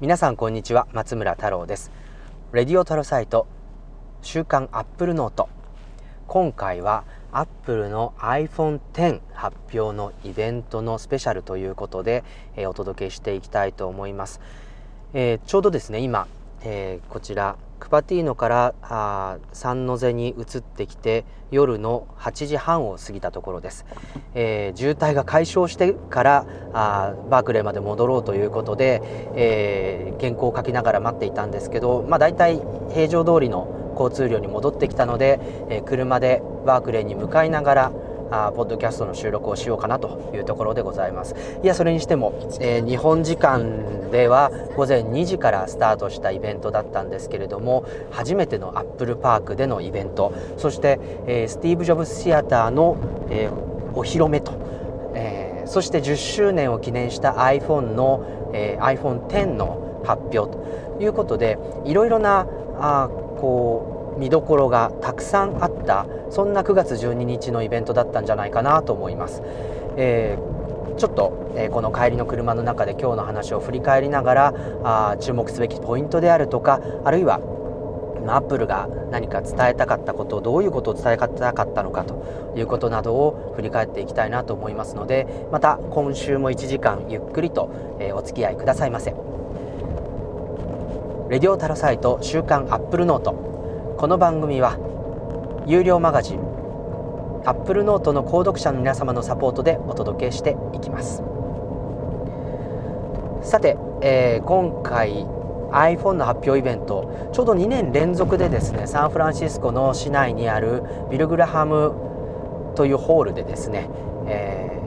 皆さんこんにちは松村太郎です。レディオタロサイト週刊アップルノート。今回はアップルの iPhone X 発表のイベントのスペシャルということで、えー、お届けしていきたいと思います、えー、ちょうどですね今、えー、こちらクパティーノからあサンノゼに移ってきて夜の8時半を過ぎたところです、えー、渋滞が解消してからあバークレーまで戻ろうということで、えー、原稿を書きながら待っていたんですけど、まあ、大体平常通りの交通量に戻ってきたので、えー、車でバークレーに向かいながらあポッドキャストの収録をしようかなというところでございます。いやそれにしても、えー、日本時間では午前2時からスタートしたイベントだったんですけれども初めてのアップルパークでのイベント。そして、えー、スティーブ・ジョブズ・シアターの、えー、お披露目と、えー、そして10周年を記念した iPhone の、えー、iPhone X の発表ということでいろいろなあこう見どころがたくさんあったそんな9月12日のイベントだったんじゃないかなと思います、えー、ちょっと、えー、この帰りの車の中で今日の話を振り返りながらあ注目すべきポイントであるとかあるいはアップルが何か伝えたかったことをどういうことを伝えたかったのかということなどを振り返っていきたいなと思いますのでまた今週も1時間ゆっくりと、え、お付き合いくださいませ。レディオタロサイト週刊アップルノート。この番組は有料マガジンアップルノートの購読者の皆様のサポートでお届けしていきます。さて、えー、今回 iPhone の発表イベントちょうど2年連続でですねサンフランシスコの市内にあるビルグラハムというホールでですね、え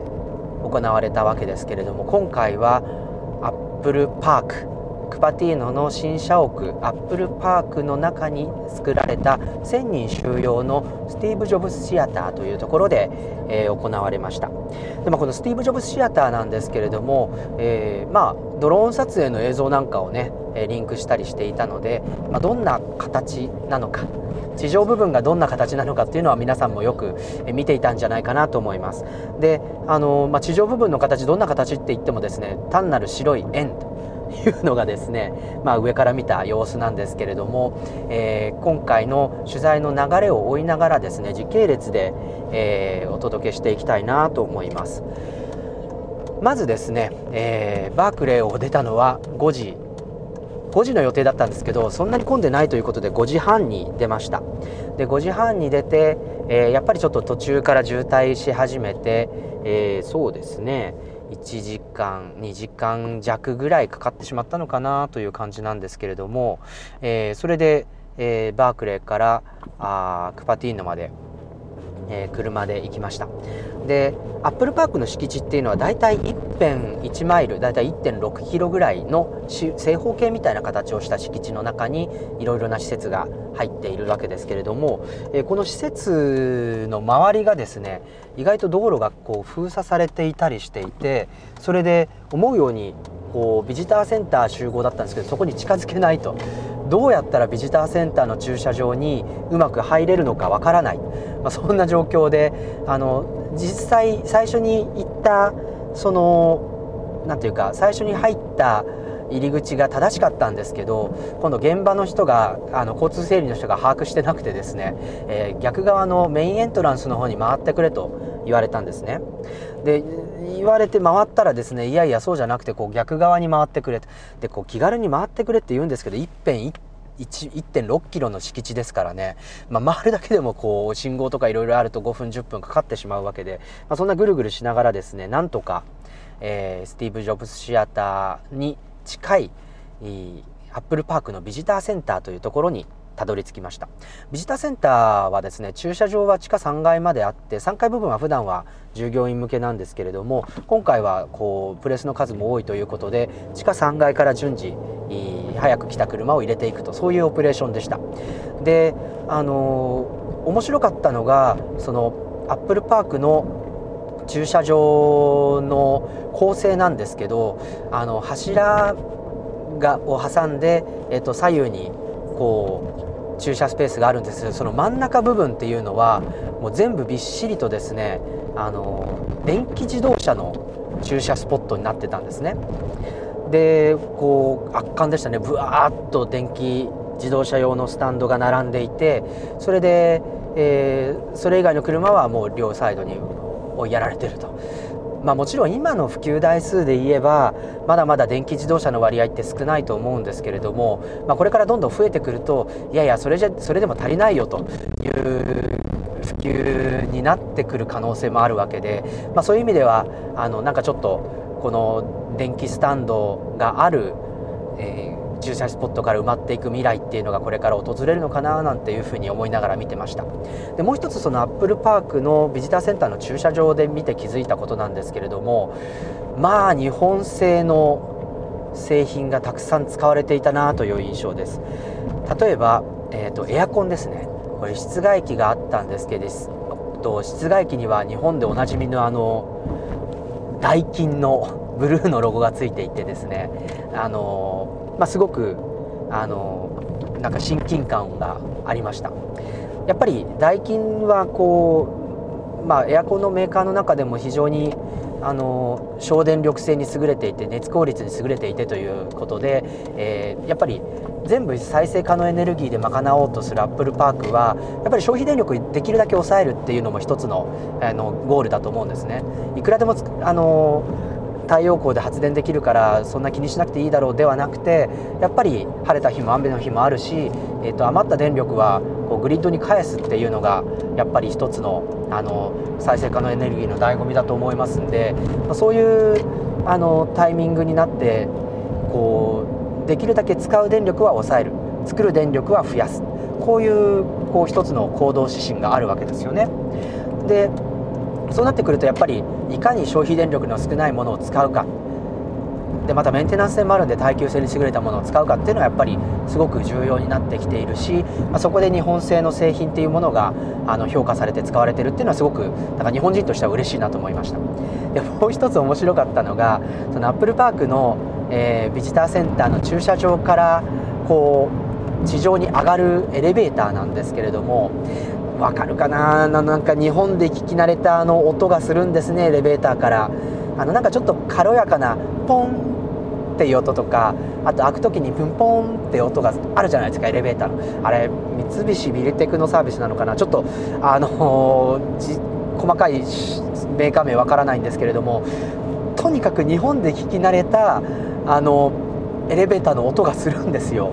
ー、行われたわけですけれども今回はアップルパーククパティーノの新社屋アップルパークの中に作られた1000人収容のスティーブ・ジョブズ・シアターというところで、えー、行われました。で、まあ、このスティーブ・ジョブズ・シアターなんですけれども、えー、まあ、ドローン撮影の映像なんかをねリンクしたりしていたので、まあ、どんな形なのか地上部分がどんな形なのかっていうのは皆さんもよく見ていたんじゃないかなと思います。であの、まあ、地上部分の形どんな形って言ってもですね単なる白い円というのがですね、まあ、上から見た様子なんですけれども、えー、今回の取材の流れを追いながらですね時系列で、えー、お届けしていきたいなと思います。まずですね、えー、バークレーを出たのは5時5時の予定だったんですけどそんなに混んでないということで5時半に出ました。で5時半に出て、えやっぱりちょっと途中から渋滞し始めて、えそうですね1時間2時間弱ぐらいかかってしまったのかなという感じなんですけれども、えー、それで、えー、バークレーからあクパティーノまで、えー、車で行きました。でアップルパークの敷地っていうのはだいたい1辺1マイルだいたい1.6キロぐらいの正方形みたいな形をした敷地の中にいろいろな施設が入っているわけですけれども、えー、この施設の周りがですね意外と道路がこう封鎖されていたりしていてそれで思うようにこうビジターセンター集合だったんですけどそこに近づけないと。どうやったらビジターセンターの駐車場にうまく入れるのかわからない、まあ、そんな状況であの実際最初に行ったその何ていうか最初に入った入り口が正しかったんですけど今度現場の人があの交通整理の人が把握してなくてですね、えー、逆側のメインエントランスの方に回ってくれと言われたんですね。で言われて回ったらですねいやいやそうじゃなくてこう逆側に回ってくれと。でこう気軽に回ってくれって言うんですけど一辺1.6キロの敷地ですからね、まあ、回るだけでもこう信号とかいろいろあると5分10分かかってしまうわけで、まあ、そんなぐるぐるしながらですねなんとか、えー、スティーブ・ジョブズシアターに近いアップルパークのビジターセンターというところにたどり着きました。ビジターセンターはですね駐車場は地下3階まであって3階部分は普段は従業員向けなんですけれども今回はこうプレスの数も多いということで地下3階から順次早く来た車を入れていくとそういうオペレーションでした。であの面白かったのがそのアップルパークの駐車場の構成なんですけどあの柱がを挟んで、えっと、左右にこう駐車スペースがあるんです。その真ん中部分っていうのはもう全部びっしりとですねあの電気自動車の駐車スポットになってたんですね。でこう圧巻でしたね。ぶわーっと電気自動車用のスタンドが並んでいてそれで、えー、それ以外の車はもう両サイドに追いやられてると。まあ、もちろん今の普及台数で言えばまだまだ電気自動車の割合って少ないと思うんですけれども、まあ、これからどんどん増えてくるといやいやそれじゃそれでも足りないよという普及になってくる可能性もあるわけで、まあ、そういう意味ではあのなんかちょっとこの電気スタンドがある、えー駐車スポットから埋まっていく未来っていうのがこれから訪れるのかななんていうふうに思いながら見てました。でもう一つそのアップルパークのビジターセンターの駐車場で見て気づいたことなんですけれどもまあ日本製の製品がたくさん使われていたなという印象です。例えば、えーと、エアコンですね。これ室外機があったんですけど室外機には日本でおなじみのあのダイキンのブルーのロゴがついていてですねあのまあ、すごくあのなんか親近感がありましたやっぱりダイキンはこう、まあ、エアコンのメーカーの中でも非常にあの省電力性に優れていて熱効率に優れていてということで、えー、やっぱり全部再生可能エネルギーで賄おうとするアップルパークはやっぱり消費電力できるだけ抑えるっていうのも一つのあのゴールだと思うんですね。いくらでもあの太陽光で発電できるからそんな気にしなくていいだろうではなくてやっぱり晴れた日も雨の日もあるし、えー、と余った電力はこうグリッドに返すっていうのがやっぱり一つのあの再生可能エネルギーの醍醐味だと思いますんで、ま、そういうあのタイミングになってこうできるだけ使う電力は抑える作る電力は増やすこういうこう一つの行動指針があるわけですよね。でそうなってくるとやっぱりいかに消費電力の少ないものを使うか。でまたメンテナンス性もあるんで耐久性に優れたものを使うかっていうのはやっぱりすごく重要になってきているし、まあ、そこで日本製の製品っていうものがあの評価されて使われてるっていうのはすごくなんか日本人としては嬉しいなと思いました。でもう一つ面白かったのがそのアップルパークの、えー、ビジターセンターの駐車場からこう地上に上がるエレベーターなんですけれどもわかるかな？なんか日本で聞き慣れたあの音がするんですねエレベーターから。あのなんかちょっと軽やかなポンっていう音とかあと開く時にプンポンって音があるじゃないですかエレベーターの。あれ三菱ビルテクのサービスなのかな？ちょっとあの細かいメーカー名わからないんですけれどもとにかく日本で聞き慣れたあのエレベーターの音がするんですよ。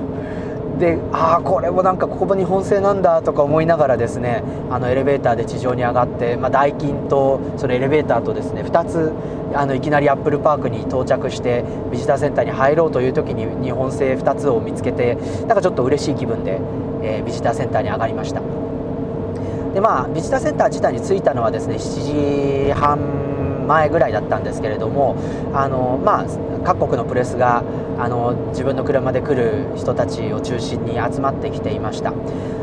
でああこれもなんかここも日本製なんだとか思いながらですねあのエレベーターで地上に上がって、まあ、代金とそのエレベーターとですね2つあのいきなりアップルパークに到着してビジターセンターに入ろうという時に日本製2つを見つけてなんかちょっと嬉しい気分で、えー、ビジターセンターに上がりました。でまあビジターセンター自体に着いたのはですね7時半前ぐらいだったんですけれどもあのまあ各国のプレスがあの自分の車で来る人たちを中心に集まってきていました。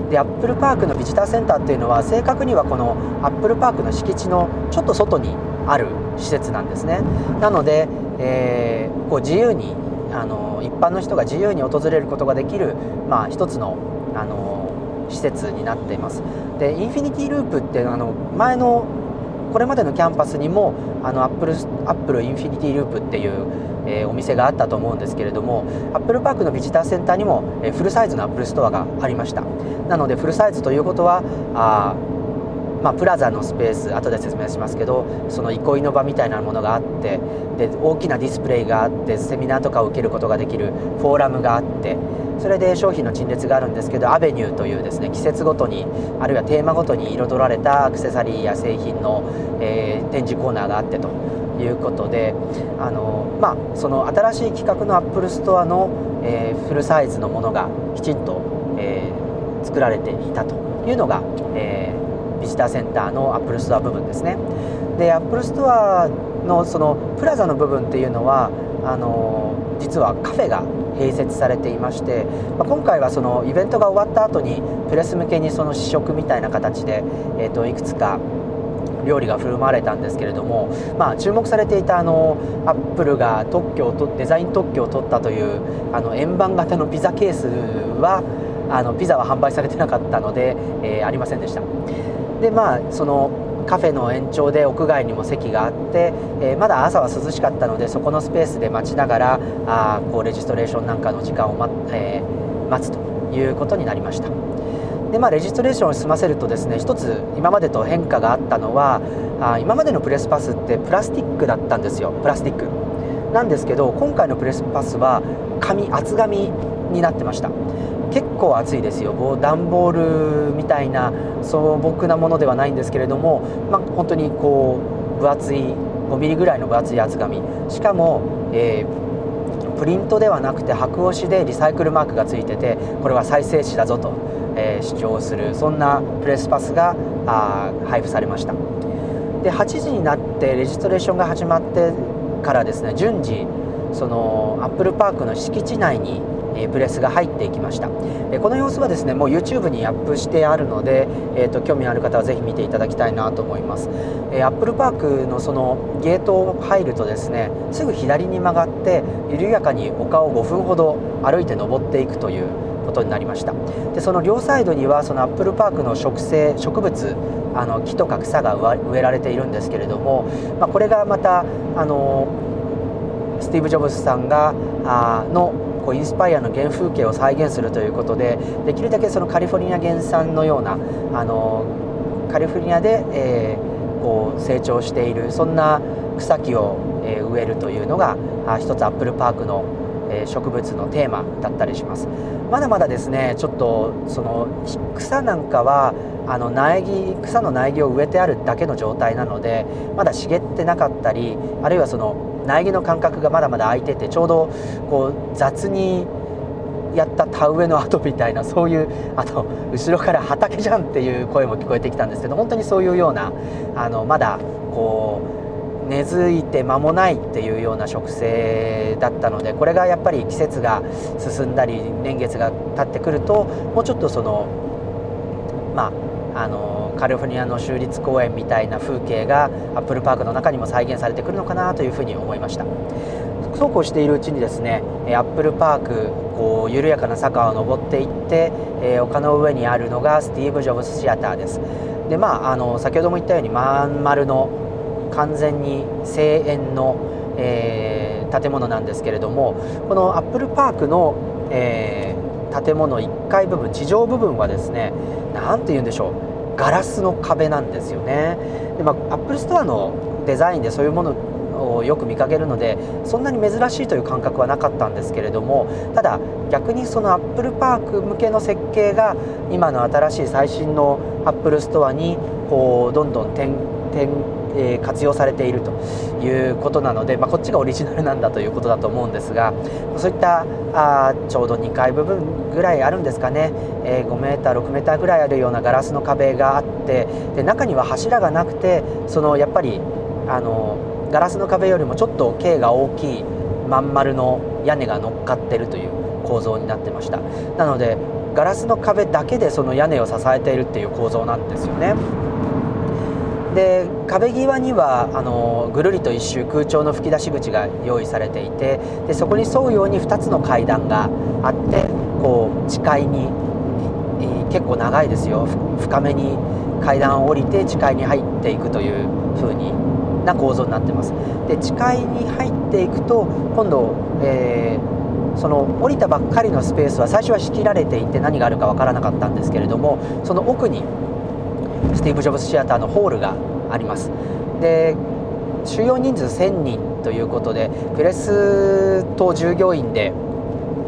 でアップルパークのビジターセンターっていうのは正確にはこのアップルパークの敷地のちょっと外にある施設なんですね。なので、えー、こう自由にあの一般の人が自由に訪れることができる、まあ、一つのあの施設になっています。でインフィニティループってあの前のこれまでのキャンパスにもあの Apple Apple Infinite Loop っていうえ、お店があったと思うんですけれども Apple Park のビジターセンターにも、え、フルサイズの Apple Store がありました。なのでフルサイズということはあまあ、プラザのスペース後で説明しますけどその憩いの場みたいなものがあってで大きなディスプレイがあってセミナーとかを受けることができるフォーラムがあってそれで商品の陳列があるんですけどアベニューというですね季節ごとにあるいはテーマごとに彩られたアクセサリーや製品の、えー、展示コーナーがあってと。いうことであの、まあ、その新しい企画の Apple Store の、えー、フルサイズのものがきちんと、えー、作られていたというのが、えー、ビジターセンターの Apple Store 部分ですね。で Apple Store のそのプラザの部分っていうのはあの実はカフェが併設されていまして、まあ、今回はそのイベントが終わった後にプレス向けにその試食みたいな形で、えー、といくつか料理が振る舞われたんですけれども、まあ、注目されていたあのアップルが特許をとデザイン特許を取ったというあの円盤型のピザケースはあのピザは販売されてなかったので、えー、ありませんでした。でまあそのカフェの延長で屋外にも席があって、えー、まだ朝は涼しかったのでそこのスペースで待ちながらあこうレジストレーションなんかの時間を待,、えー、待つということになりました。で、まあ、レジストレーションを済ませるとですね一つ今までと変化があったのはあ今までのプレスパスってプラスティックだったんですよ。プラスティック。なんですけど今回のプレスパスは紙厚紙になってました。結構厚いですよ。段ボールみたいな素朴なものではないんですけれども、まあ、本当にこう分厚い5ミリぐらいの分厚い厚紙。しかも、えー、プリントではなくて白押しでリサイクルマークがついててこれは再生紙だぞと、えー、主張するそんなプレスパスがあ配布されました。で8時になってレジストレーションが始まってからですね順次そのアップルパークの敷地内にプレスが入っていきました。この様子はですねもう YouTube にアップしてあるので、えーと、興味ある方はぜひ見ていただきたいなと思います。アップルパークのそのゲートを入るとですねすぐ左に曲がって緩やかに丘を5分ほど歩いて登っていくということになりました。でその両サイドにはそのアップルパークの植生植物あの木とか草が植えられているんですけれども、まあ、これがまたあのスティーブ・ジョブズさんがあのこうインスパイアの原風景を再現するということでできるだけそのカリフォルニア原産のようなあのカリフォルニアで、えー、こう成長しているそんな草木を、え、植えるというのがあ一つアップルパークの、え、植物のテーマだったりします。まだまだですねちょっとその草なんかはあの苗木草の苗木を植えてあるだけの状態なのでまだ茂ってなかったりあるいはその苗木の間隔がまだまだ空いててちょうどこう雑にやった田植えの跡みたいなそういうあの後ろから畑じゃんっていう声も聞こえてきたんですけど本当にそういうようなあのまだこう根付いて間もないっていうような植生だったのでこれがやっぱり季節が進んだり年月が経ってくるともうちょっとそのまああのカリフォルニアの州立公園みたいな風景がアップルパークの中にも再現されてくるのかなというふうに思いました。そうこうしているうちにですねアップルパークこう緩やかな坂を登っていって、えー、丘の上にあるのがスティーブ・ジョブズ・シアターです。でまああの先ほども言ったようにまん丸の完全に庭園の、えー、建物なんですけれどもこのアップルパークの、えー、建物1階部分地上部分はですね何て言うんでしょうガラスの壁なんですよね。で、まあ、 Apple Store のデザインでそういうものをよく見かけるのでそんなに珍しいという感覚はなかったんですけれどもただ逆にその Apple Park 向けの設計が今の新しい最新の Apple Store にこうどんどん点点えー、活用されているということなので、まあ、こっちがオリジナルなんだということだと思うんですがそういったあちょうど2階部分ぐらいあるんですかね、えー、5メーター6メーターぐらいあるようなガラスの壁があってで中には柱がなくてそのやっぱりあのガラスの壁よりもちょっと径が大きいまん丸の屋根が乗っかってるという構造になってましたなのでガラスの壁だけでその屋根を支えているっていう構造なんですよね。で壁際にはあのぐるりと一周空調の吹き出し口が用意されていてでそこに沿うように2つの階段があってこう地階に、結構長いですよ。深めに階段を降りて地階に入っていくという風にな構造になってます。で地階に入っていくと今度、えー、その降りたばっかりのスペースは最初は仕切られていて何があるか分からなかったんですけれどもその奥にスティーブ・ジョブズシアターのホールがあります。で収容人数1000人ということでプレスと従業員で、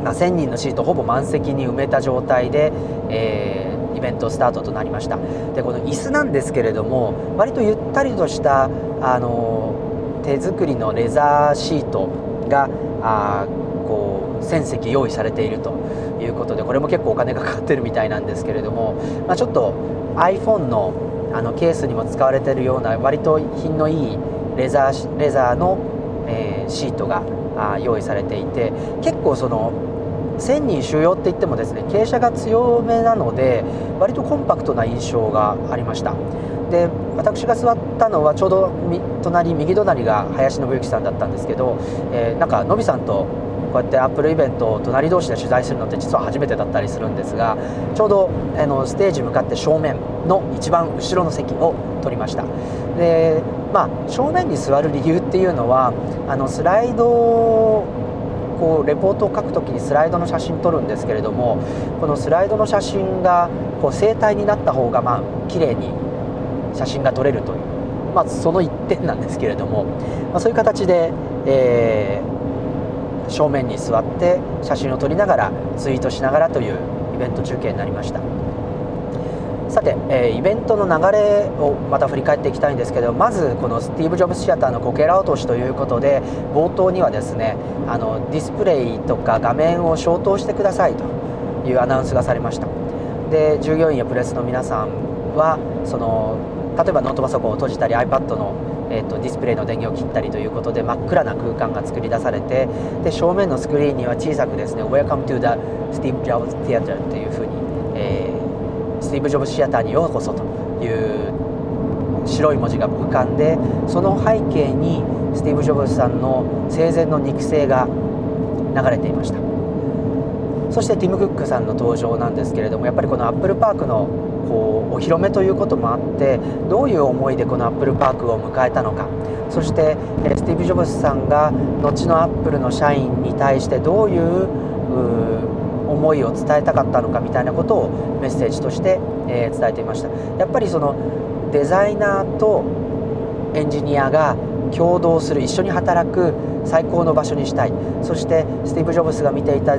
まあ、1000人のシートほぼ満席に埋めた状態で、えー、イベントスタートとなりました。でこの椅子なんですけれども割とゆったりとしたあの手作りのレザーシートがあこう1000席用意されているということでこれも結構お金がかかってるみたいなんですけれども、まあ、ちょっと iPhone のあのケースにも使われてるような割と品のいいレザーレザーの、えー、シートがあ用意されていて結構その1000人収容って言ってもですね傾斜が強めなので割とコンパクトな印象がありました。で私が座ったのはちょうど隣右隣が林信之さんだったんですけど、えー、なんかのびさんとこうやってアップルイベントを隣同士で取材するのって実は初めてだったりするんですがちょうどあのステージ向かって正面の一番後ろの席を取りました。でまあ正面に座る理由っていうのはあのスライドこうレポートを書くときにスライドの写真撮るんですけれどもこのスライドの写真がこう正体になった方がまあ綺麗に写真が撮れるという、まあ、その一点なんですけれども、まあ、そういう形で、えー、正面に座って写真を撮りながらツイートしながらというイベント中継になりました。さて、えー、イベントの流れをまた振り返っていきたいんですけどまずこのスティーブ・ジョブズシアターのこけら落としということで冒頭にはですねあのディスプレイとか画面を消灯してくださいというアナウンスがされましたで従業員やプレスの皆さんはその例えばノートパソコンを閉じたり iPad のえーと、ディスプレイの電源を切ったりということで真っ暗な空間が作り出されてで正面のスクリーンには小さくですね「Welcome to the Steve Jobs Theater」というふうに、えースティーブ・ジョブズシアターにようこそという白い文字が浮かんでその背景にスティーブ・ジョブズさんの生前の肉声が流れていました。そしてティム・クックさんの登場なんですけれどもやっぱりこのアップルパークのこうお披露目ということもあってどういう思いでこのアップルパークを迎えたのか。そしてスティーブ・ジョブズさんが後のアップルの社員に対してどういう思いを伝えたかったのかみたいなことをメッセージとして、え、伝えていました。やっぱりそのデザイナーとエンジニアが共同する一緒に働く最高の場所にしたい。そしてスティーブ・ジョブズが見ていた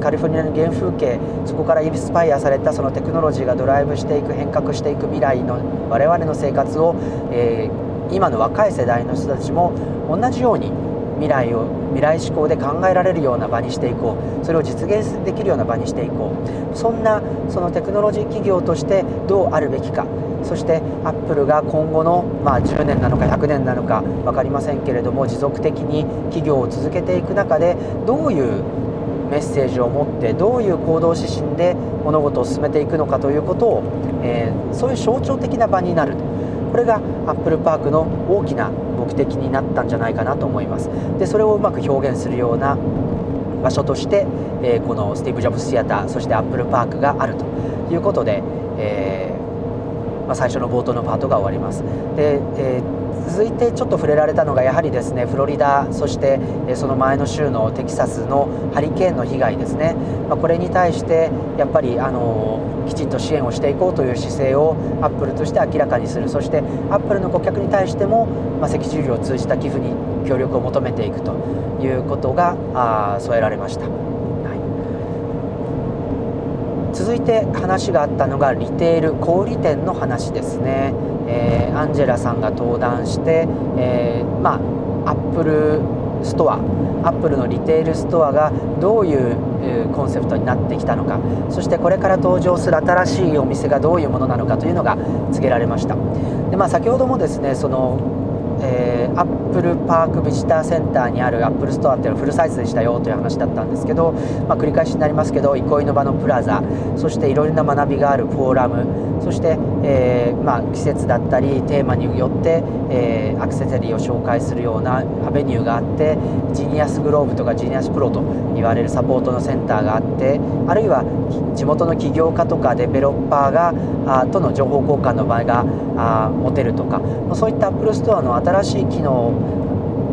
カリフォルニアの原風景そこからインスパイアされたそのテクノロジーがドライブしていく変革していく未来の我々の生活を、えー、今の若い世代の人たちも同じように未来を未来志向で考えられるような場にしていこう。それを実現できるような場にしていこう。そんなそのテクノロジー企業としてどうあるべきか。そしてアップルが今後の、まあ、10年なのか100年なのか分かりませんけれども持続的に企業を続けていく中でどういうメッセージを持ってどういう行動指針で物事を進めていくのかということを、えー、そういう象徴的な場になる。これがアップルパークの大きな目的になったんじゃないかなと思います。でそれをうまく表現するような場所として、えー、このスティーブ・ジョブズ・シアターそしてアップルパークがあるということで、えー、まあ、最初の冒頭のパートが終わります。で、えー続いてちょっと触れられたのがやはりですねフロリダそしてその前の週のテキサスのハリケーンの被害ですね、まあ、これに対してやっぱりあのきちんと支援をしていこうという姿勢をアップルとして明らかにする。そしてアップルの顧客に対しても、まあ、赤十字を通じた寄付に協力を求めていくということがあ添えられました。続いて話があったのがリテール小売店の話ですね、えー、アンジェラさんが登壇して、えー、まあアップルストアアップルのリテールストアがどういうコンセプトになってきたのかそしてこれから登場する新しいお店がどういうものなのかというのが告げられました。で、まあ、先ほどもですねそのえー、アップルパークビジターセンターにあるアップルストアっていうのはフルサイズでしたよという話だったんですけど、まあ、繰り返しになりますけど憩いの場のプラザそしていろいろな学びがあるフォーラムそして、えー、まあ、季節だったりテーマによって、えー、アクセサリーを紹介するようなアベニューがあってジニアスグローブとかジニアスプロと言われるサポートのセンターがあってあるいは地元の起業家とかデベロッパーがあとの情報交換の場があ持てるとかそういったアップルストアの新しい機能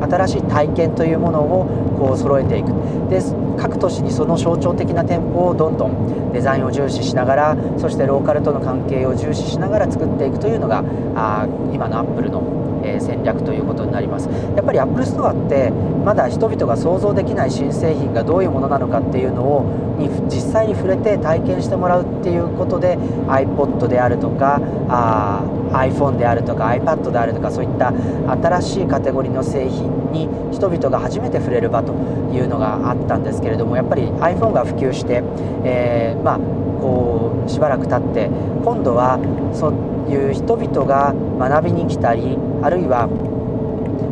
新しい体験というものをこう揃えていく。で各都市にその象徴的な店舗をどんどんデザインを重視しながらそしてローカルとの関係を重視しながら作っていくというのがあ今のアップルのえ戦略ということになります。やっぱりアップルストアってまだ人々が想像できない新製品がどういうものなのかっていうのをに実際に触れて体験してもらうっていうことで iPod であるとかあ iPhone であるとか iPad であるとかそういった新しいカテゴリーの製品に人々が初めて触れる場というのがあったんですけれどもやっぱり iPhone が普及して、えー、まあこうしばらく経って今度はそういう人々が学びに来たりあるいは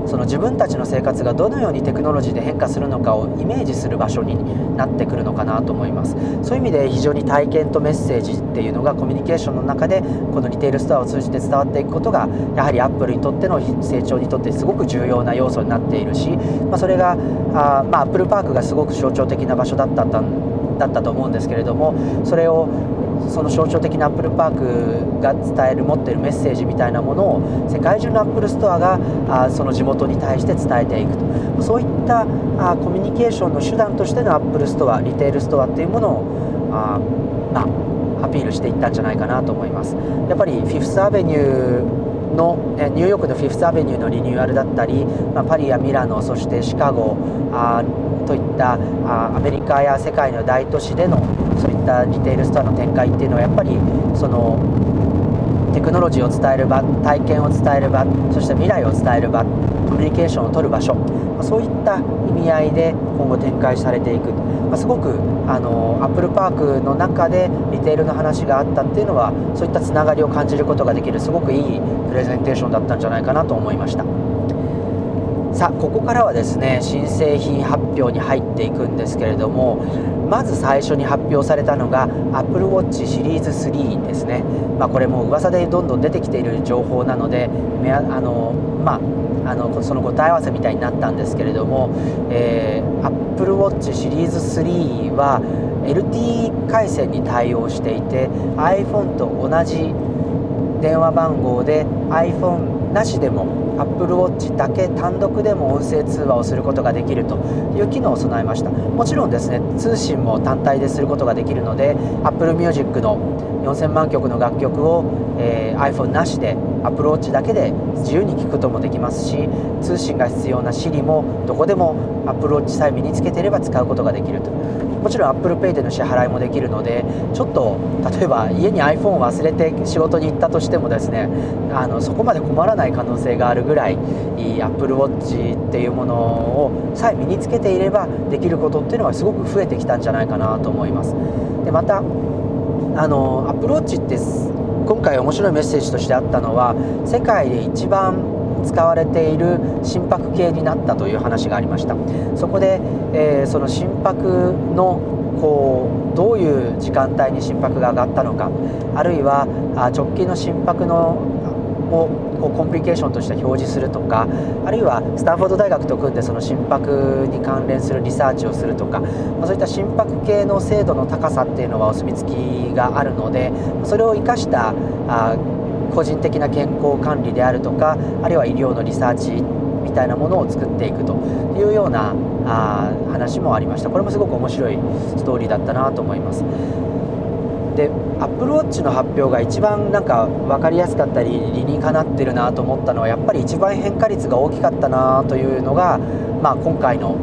その自分たちの生活がどのようにテクノロジーで変化するのかをイメージする場所になってくるのかなと思います。そういう意味で非常に体験とメッセージっていうのがコミュニケーションの中でこのリテールストアを通じて伝わっていくことがやはりアップルにとっての成長にとってすごく重要な要素になっているし、まあ、それがあ、まあ、アップルパークがすごく象徴的な場所だっただったと思うんですけれどもそれをその象徴的なアップルパークが伝える持ってるメッセージみたいなものを世界中のアップルストアがあその地元に対して伝えていくと。そういったあコミュニケーションの手段としてのアップルストアリテールストアっていうものをあ、まあ、アピールしていったんじゃないかなと思います。やっぱりフィフスアベニューのニューヨークのフィフスアベニューのリニューアルだったり、まあ、パリやミラノそしてシカゴあといったあアメリカや世界の大都市でのそういったリテールストアの展開っていうのはやっぱりそのテクノロジーを伝える場体験を伝える場そして未来を伝える場コミュニケーションを取る場所まそういった意味合いで今後展開されていく、まあ、すごくあのアップルパークの中でリテールの話があったっていうのはそういったつながりを感じることができるすごくいいプレゼンテーションだったんじゃないかなと思いました。さあここからはですね新製品発表に入っていくんですけれどもまず最初に発表されたのが Apple Watch シリーズ3ですね、まあ、これも噂でどんどん出てきている情報なのであの、まあ、あのその答え合わせみたいになったんですけれども、えー、Apple Watch シリーズ3は LTE 回線に対応していて iPhone と同じ電話番号で iPhone なしでも Apple Watch だけ単独でも音声通話をすることができるという機能を備えました。もちろんですね通信も単体ですることができるので Apple Music の4000万曲の楽曲を、えー、iPhone なしで Apple Watch だけで自由に聴くこともできますし通信が必要な Siri もどこでも Apple Watch さえ身につけていれば使うことができると。もちろん ApplePay での支払いもできるのでちょっと例えば家に iPhone を忘れて仕事に行ったとしてもですねあのそこまで困らない可能性があるぐらい Apple Watch っていうものをさえ身につけていればできることっていうのはすごく増えてきたんじゃないかなと思います。でまたあの Apple Watch って今回面白いメッセージとしてあったのは世界で一番使われている心拍計になったという話がありました。そこで、えー、その心拍のこうどういう時間帯に心拍が上がったのかあるいは直近の心拍のをこうコンプリケーションとして表示するとかあるいはスタンフォード大学と組んでその心拍に関連するリサーチをするとか、まあ、そういった心拍計の精度の高さっていうのはお墨付きがあるのでそれを生かしたあ個人的な健康管理であるとかあるいは医療のリサーチみたいなものを作っていくというようなあ話もありました。これもすごく面白いストーリーだったなと思います。で Apple Watch の発表が一番なんか分かりやすかったり理にかなってるなと思ったのはやっぱり一番変化率が大きかったなというのが、まあ、今回の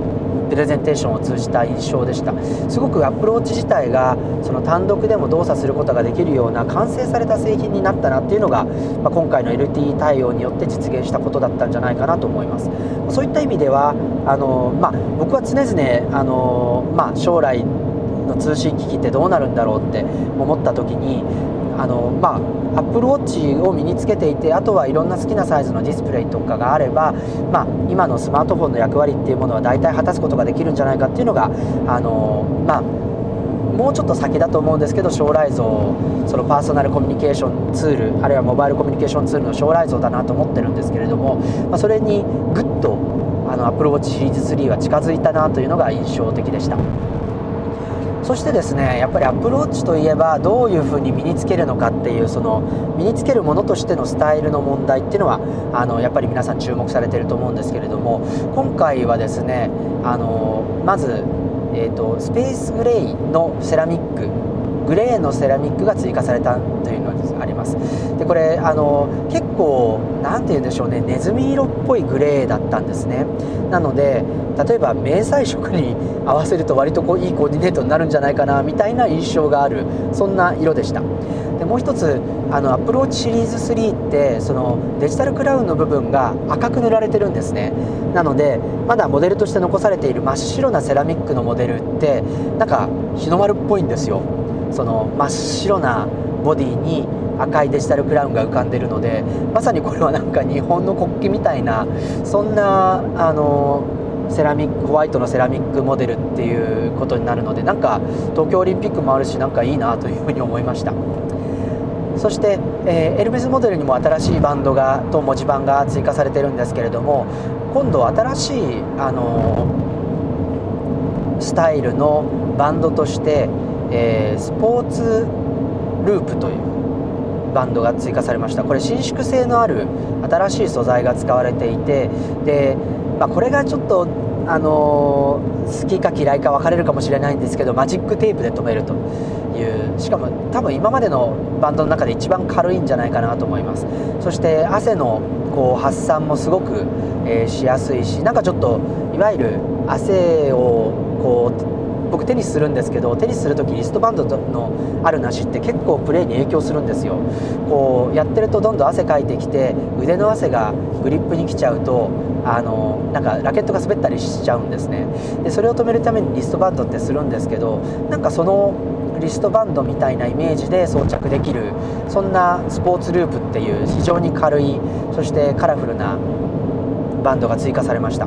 プレゼンテーションを通じた印象でした。すごくアプルウォッチ自体がその単独でも動作することができるような完成された製品になったなっていうのが、まあ、今回の LTE 対応によって実現したことだったんじゃないかなと思います。そういった意味ではあの、まあ、僕は常々あの、まあ、将来の通信機器ってどうなるんだろうって思った時にあのまあアップルウォッチを身につけていてあとはいろんな好きなサイズのディスプレイとかがあれば、まあ、今のスマートフォンの役割っていうものは大体果たすことができるんじゃないかっていうのがあのまあもうちょっと先だと思うんですけど将来像そのパーソナルコミュニケーションツールあるいはモバイルコミュニケーションツールの将来像だなと思ってるんですけれども、まあ、それにぐっとあの Apple Watch シリーズ3は近づいたなというのが印象的でした。そしてですねやっぱりアプローチといえばどういうふうに身につけるのかっていうその身につけるものとしてのスタイルの問題っていうのはあのやっぱり皆さん注目されてると思うんですけれども今回はですねあのまず、えーと、スペースグレイのセラミックグレーのセラミックが追加されたというのがあります。でこれあの結構何て言うんでしょうねネズミ色っぽいグレーだったんですね。なので例えば迷彩色に合わせると割とこういいコーディネートになるんじゃないかなみたいな印象があるそんな色でした。でもう一つあの Apple Watch シリーズ3ってそのデジタルクラウンの部分が赤く塗られてるんですね。なのでまだモデルとして残されている真っ白なセラミックのモデルってなんか日の丸っぽいんですよ。その真っ白なボディに赤いデジタルクラウンが浮かんでるのでまさにこれはなんか日本の国旗みたいなそんなあのセラミックホワイトのセラミックモデルっていうことになるのでなんか東京オリンピックもあるしなんかいいなというふうに思いました。そして、えー、エルメスモデルにも新しいバンドがと文字盤が追加されてるんですけれども今度新しいあのスタイルのバンドとして、えー、スポーツループというバンドが追加されました。これ伸縮性のある新しい素材が使われていてで、まあ、これがちょっとあのー、好きか嫌いか分かれるかもしれないんですけどマジックテープで留めるという。しかも多分今までのバンドの中で一番軽いんじゃないかなと思います。そして汗のこう発散もすごく、えー、しやすいしなんかちょっといわゆる汗を僕テニスするんですけどテニスする時リストバンドのあるなしって結構プレーに影響するんですよ。こうやってるとどんどん汗かいてきて腕の汗がグリップに来ちゃうとあのなんかラケットが滑ったりしちゃうんですね。でそれを止めるためにリストバンドってするんですけどなんかそのリストバンドみたいなイメージで装着できるそんなスポーツループっていう非常に軽いそしてカラフルなバンドが追加されました。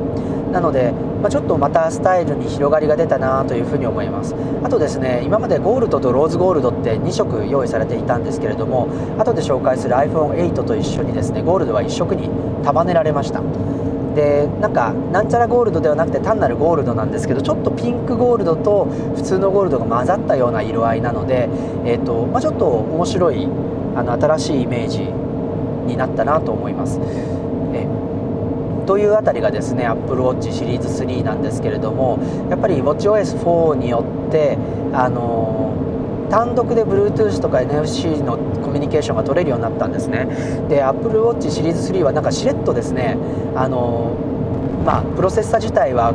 なので、まあ、ちょっとまたスタイルに広がりが出たなというふに思いますあとですね今までゴールドとローズゴールドって2色用意されていたんですけれども後で紹介する iPhone8 と一緒にですねゴールドは1色に束ねられましたでなんかなんちゃらゴールドではなくて単なるゴールドなんですけどちょっとピンクゴールドと普通のゴールドが混ざったような色合いなので、えーとまあ、ちょっと面白いあの新しいイメージになったなと思います。というあたりがですね AppleWatch シリーズ3なんですけれどもやっぱり WatchOS4 によってあの単独で Bluetooth とか NFC のコミュニケーションが取れるようになったんですね。で Apple Watch シリーズ3はなんかしれっとですねあのまあプロセッサ自体は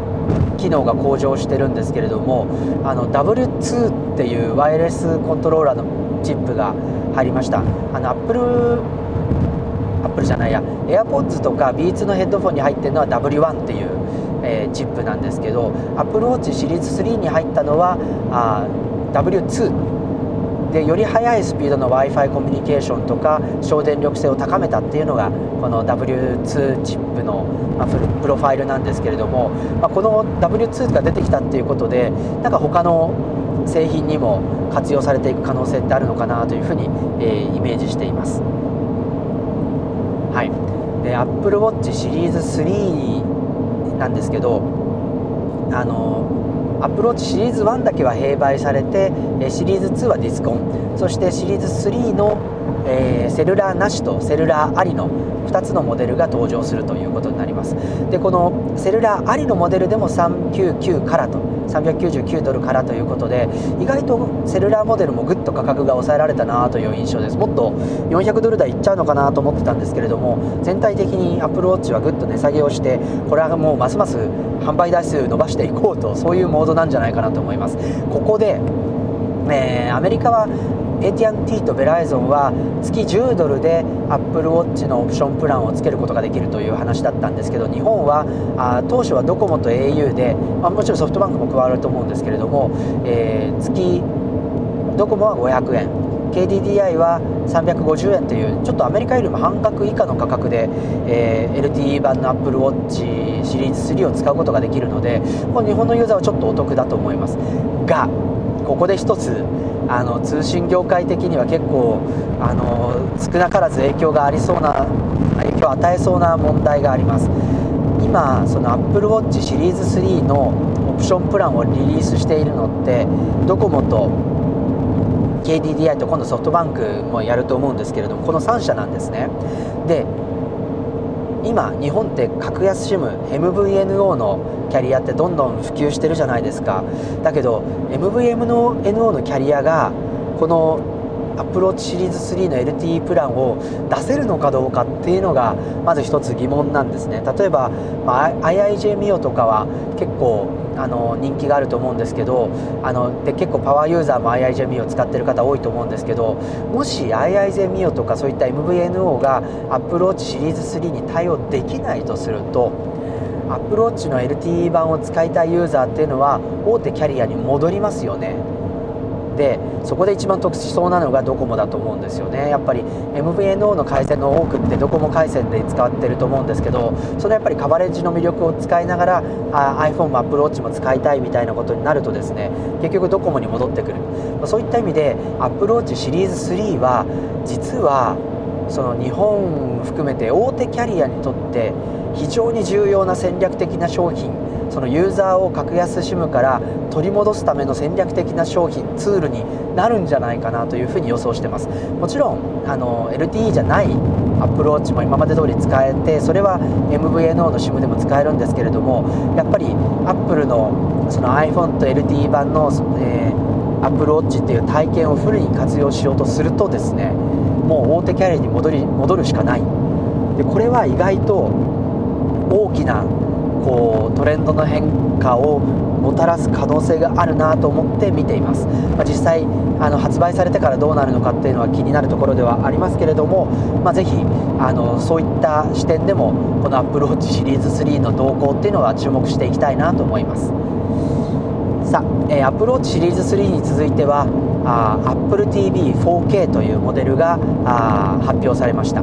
機能が向上してるんですけれどもあの W2 っていうワイヤレスコントローラーのチップが入りました。あの Apple アップルじゃないや AirPods とか Beats のヘッドフォンに入ってるのは W1 っていう、えー、チップなんですけど Apple Watch シリーズ3に入ったのはあ W2 でより速いスピードの w i f i コミュニケーションとか省電力性を高めたっていうのがこの W2 チップの、まあプロファイルなんですけれども、まあ、この W2 が出てきたっていうことでなんか他の製品にも活用されていく可能性ってあるのかなというふうに、えー、イメージしています。で Apple Watch シリーズ3なんですけどあの Apple Watch シリーズ1だけは併売されてシリーズ2はディスコン。そしてシリーズ3の、えー、セルラーなしとセルラーありの2つのモデルが登場するということになります。でこのセルラーありのモデルでも399からと399ドルからということで意外とセルラーモデルもぐっと価格が抑えられたなという印象です。もっと400ドル台いっちゃうのかなと思ってたんですけれども全体的にアップルウォッチはぐっと値下げをしてこれはもうますます販売台数伸ばしていこうとそういうモードなんじゃないかなと思います。ここで、えー、アメリカは AT&T とベライゾンは月10ドルで Apple Watch のオプションプランをつけることができるという話だったんですけど日本はあ当初はドコモと au で、まあ、もちろんソフトバンクも加わると思うんですけれども、えー、月ドコモは500円 KDDI は350円というちょっとアメリカよりも半額以下の価格で、えー、LTE 版の Apple Watch シリーズ3を使うことができるのでこ日本のユーザーはちょっとお得だと思います。がここで一つあの通信業界的には結構あの少なからず影響がありそうな影響を与えそうな問題があります。今その AppleWatch シリーズ3のオプションプランをリリースしているのってドコモと KDDI と今度ソフトバンクもやると思うんですけれどもこの3社なんですね。で今日本って格安 SIM MVNO のキャリアってどんどん普及してるじゃないですか。だけど MVNO のキャリアがこの Apple Watch シリーズ3の LTE プランを出せるのかどうかっていうのがまず一つ疑問なんですね。例えば、まあ、IIJ ミオとかは結構あの人気があると思うんですけどあので結構パワーユーザーも IIJ ミオ使ってる方多いと思うんですけどもし IIJmio とかそういった MVNO がApple Watch シリーズ3に対応できないとするとアプローチの LTE 版を使いたいユーザーっていうのは大手キャリアに戻りますよね。でそこで一番得しそうなのがドコモだと思うんですよね。やっぱり MVNO の回線の多くってドコモ回線で使ってると思うんですけどそのやっぱりカバレッジの魅力を使いながらあ iPhone も Apple Watch も使いたいみたいなことになるとですね結局ドコモに戻ってくる。そういった意味で Apple Watch シリーズ3は実はその日本含めて大手キャリアにとって非常に重要な戦略的な商品そのユーザーを格安 SIM から取り戻すための戦略的な商品ツールになるんじゃないかなというふうに予想してます。もちろんあの LTE じゃないアップルウォッチも今まで通り使えてそれは MVNO の SIM でも使えるんですけれどもやっぱりアップルのその iPhone と LTE 版の、えー、アップルウォッチっていう体験をフルに活用しようとするとですねもう大手キャリアに戻り戻るしかない。でこれは意外と大きなこうトレンドの変化をもたらす可能性があるなと思って見ています、まあ、実際あの発売されてからどうなるのかっていうのは気になるところではありますけれども、まあ、ぜひあのそういった視点でもこの Apple Watch シリーズ3の動向っていうのは注目していきたいなと思います。さあ、えー、Apple Watch シリーズ3に続いてはあ Apple TV4K というモデルがあ発表されました。